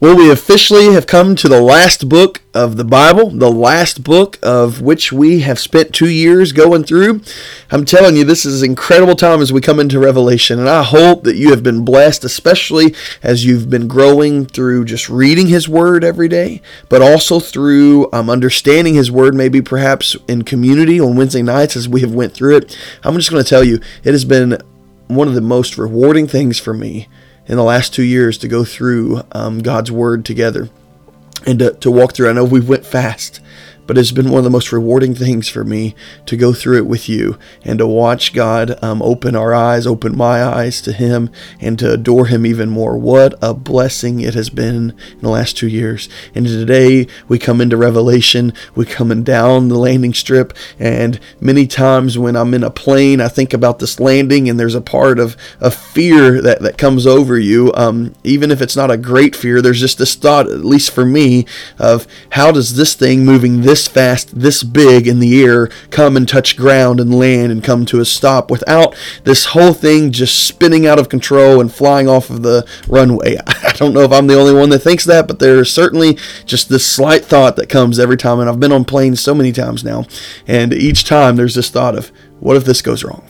Well, we officially have come to the last book of the Bible, the last book of which we have spent two years going through. I'm telling you, this is an incredible time as we come into Revelation, and I hope that you have been blessed, especially as you've been growing through just reading His Word every day, but also through um, understanding His Word, maybe perhaps in community on Wednesday nights as we have went through it. I'm just going to tell you, it has been one of the most rewarding things for me in the last two years to go through um, God's Word together and to, to walk through. I know we went fast, but it's been one of the most rewarding things for me to go through it with you and to watch God um, open our eyes, open my eyes to Him, and to adore Him even more. What a blessing it has been in the last two years. And today we come into Revelation, we coming down the landing strip, and many times when I'm in a plane, I think about this landing, and there's a part of, of fear that, that comes over you. Um, even if it's not a great fear, there's just this thought, at least for me, of how does this thing moving this this fast, this big in the air, come and touch ground and land and come to a stop without this whole thing just spinning out of control and flying off of the runway. I don't know if I'm the only one that thinks that, but there's certainly just this slight thought that comes every time. And I've been on planes so many times now, and each time there's this thought of, what if this goes wrong?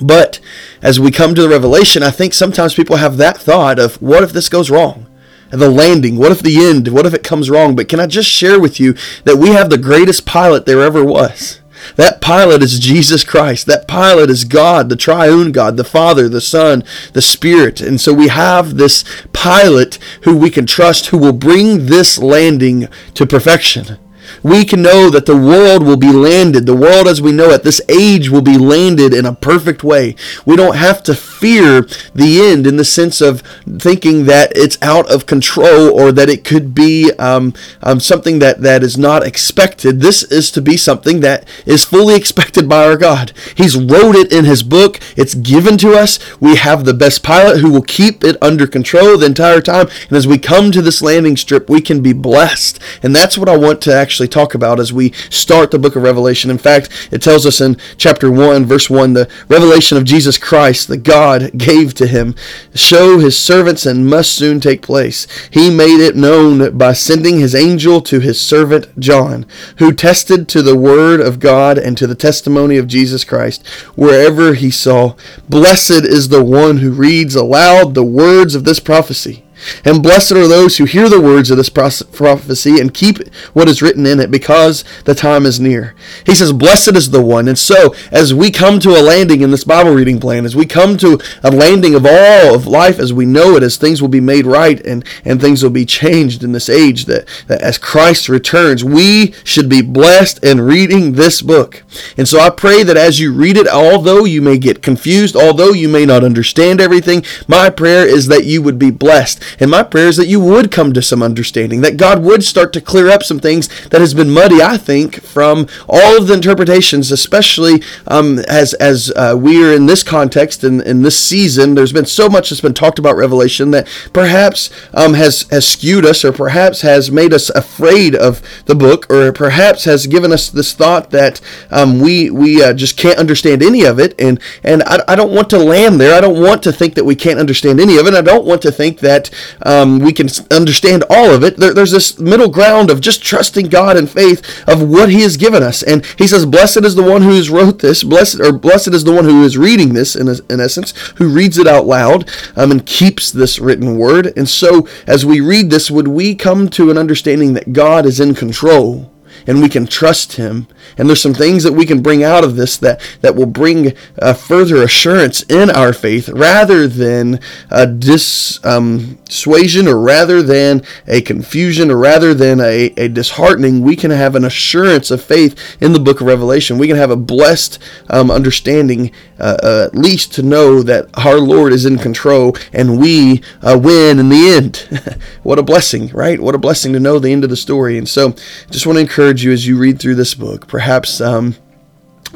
But as we come to the revelation, I think sometimes people have that thought of, what if this goes wrong? The landing? What if the end? What if it comes wrong? But can I just share with you that we have the greatest pilot there ever was? That pilot is Jesus Christ. That pilot is God, the triune God, the Father, the Son, the Spirit. And so we have this pilot who we can trust who will bring this landing to perfection we can know that the world will be landed. The world as we know it, this age will be landed in a perfect way. We don't have to fear the end in the sense of thinking that it's out of control or that it could be um, um, something that, that is not expected. This is to be something that is fully expected by our God. He's wrote it in His book. It's given to us. We have the best pilot who will keep it under control the entire time. And as we come to this landing strip, we can be blessed. And that's what I want to actually talk about as we start the book of Revelation. In fact, it tells us in chapter 1, verse 1, the revelation of Jesus Christ that God gave to him show his servants and must soon take place. He made it known by sending his angel to his servant John, who tested to the word of God and to the testimony of Jesus Christ wherever he saw. Blessed is the one who reads aloud the words of this prophecy and blessed are those who hear the words of this prophecy and keep what is written in it, because the time is near. He says, Blessed is the one. And so, as we come to a landing in this Bible reading plan, as we come to a landing of all of life as we know it, as things will be made right and, and things will be changed in this age, that, that as Christ returns, we should be blessed in reading this book. And so I pray that as you read it, although you may get confused, although you may not understand everything, my prayer is that you would be blessed and my prayer is that you would come to some understanding, that God would start to clear up some things that has been muddy, I think, from all of the interpretations, especially um, as, as uh, we are in this context and in, in this season. There's been so much that's been talked about Revelation that perhaps um, has, has skewed us or perhaps has made us afraid of the book or perhaps has given us this thought that um, we, we uh, just can't understand any of it. And, and I, I don't want to land there. I don't want to think that we can't understand any of it. I don't want to think that um, we can understand all of it. There, there's this middle ground of just trusting God and faith of what He has given us. And He says, "Blessed is the one who has wrote this. Blessed or blessed is the one who is reading this. In, in essence, who reads it out loud um, and keeps this written word." And so, as we read this, would we come to an understanding that God is in control? And we can trust him. And there's some things that we can bring out of this that, that will bring uh, further assurance in our faith rather than a dissuasion um, or rather than a confusion or rather than a, a disheartening. We can have an assurance of faith in the book of Revelation. We can have a blessed um, understanding, uh, uh, at least to know that our Lord is in control and we uh, win in the end. what a blessing, right? What a blessing to know the end of the story. And so just want to encourage encourage you as you read through this book. Perhaps um,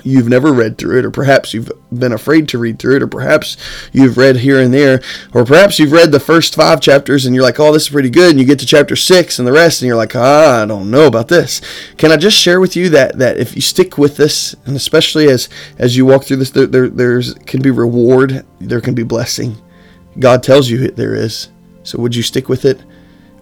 you've never read through it, or perhaps you've been afraid to read through it, or perhaps you've read here and there, or perhaps you've read the first five chapters and you're like, oh, this is pretty good, and you get to chapter six and the rest, and you're like, ah, I don't know about this. Can I just share with you that that if you stick with this, and especially as as you walk through this, there, there there's can be reward, there can be blessing. God tells you there is. So would you stick with it?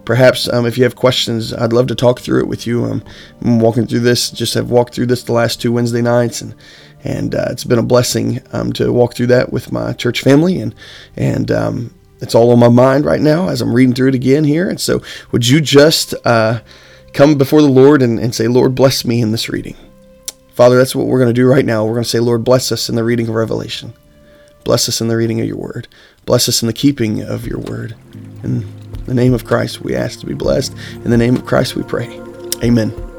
Perhaps um, if you have questions, I'd love to talk through it with you. Um, I'm walking through this, just have walked through this the last two Wednesday nights, and and uh, it's been a blessing um, to walk through that with my church family, and and um, it's all on my mind right now as I'm reading through it again here. And so, would you just uh, come before the Lord and, and say, Lord, bless me in this reading. Father, that's what we're going to do right now. We're going to say, Lord, bless us in the reading of Revelation. Bless us in the reading of your word. Bless us in the keeping of your word. And in the name of Christ, we ask to be blessed. In the name of Christ, we pray. Amen.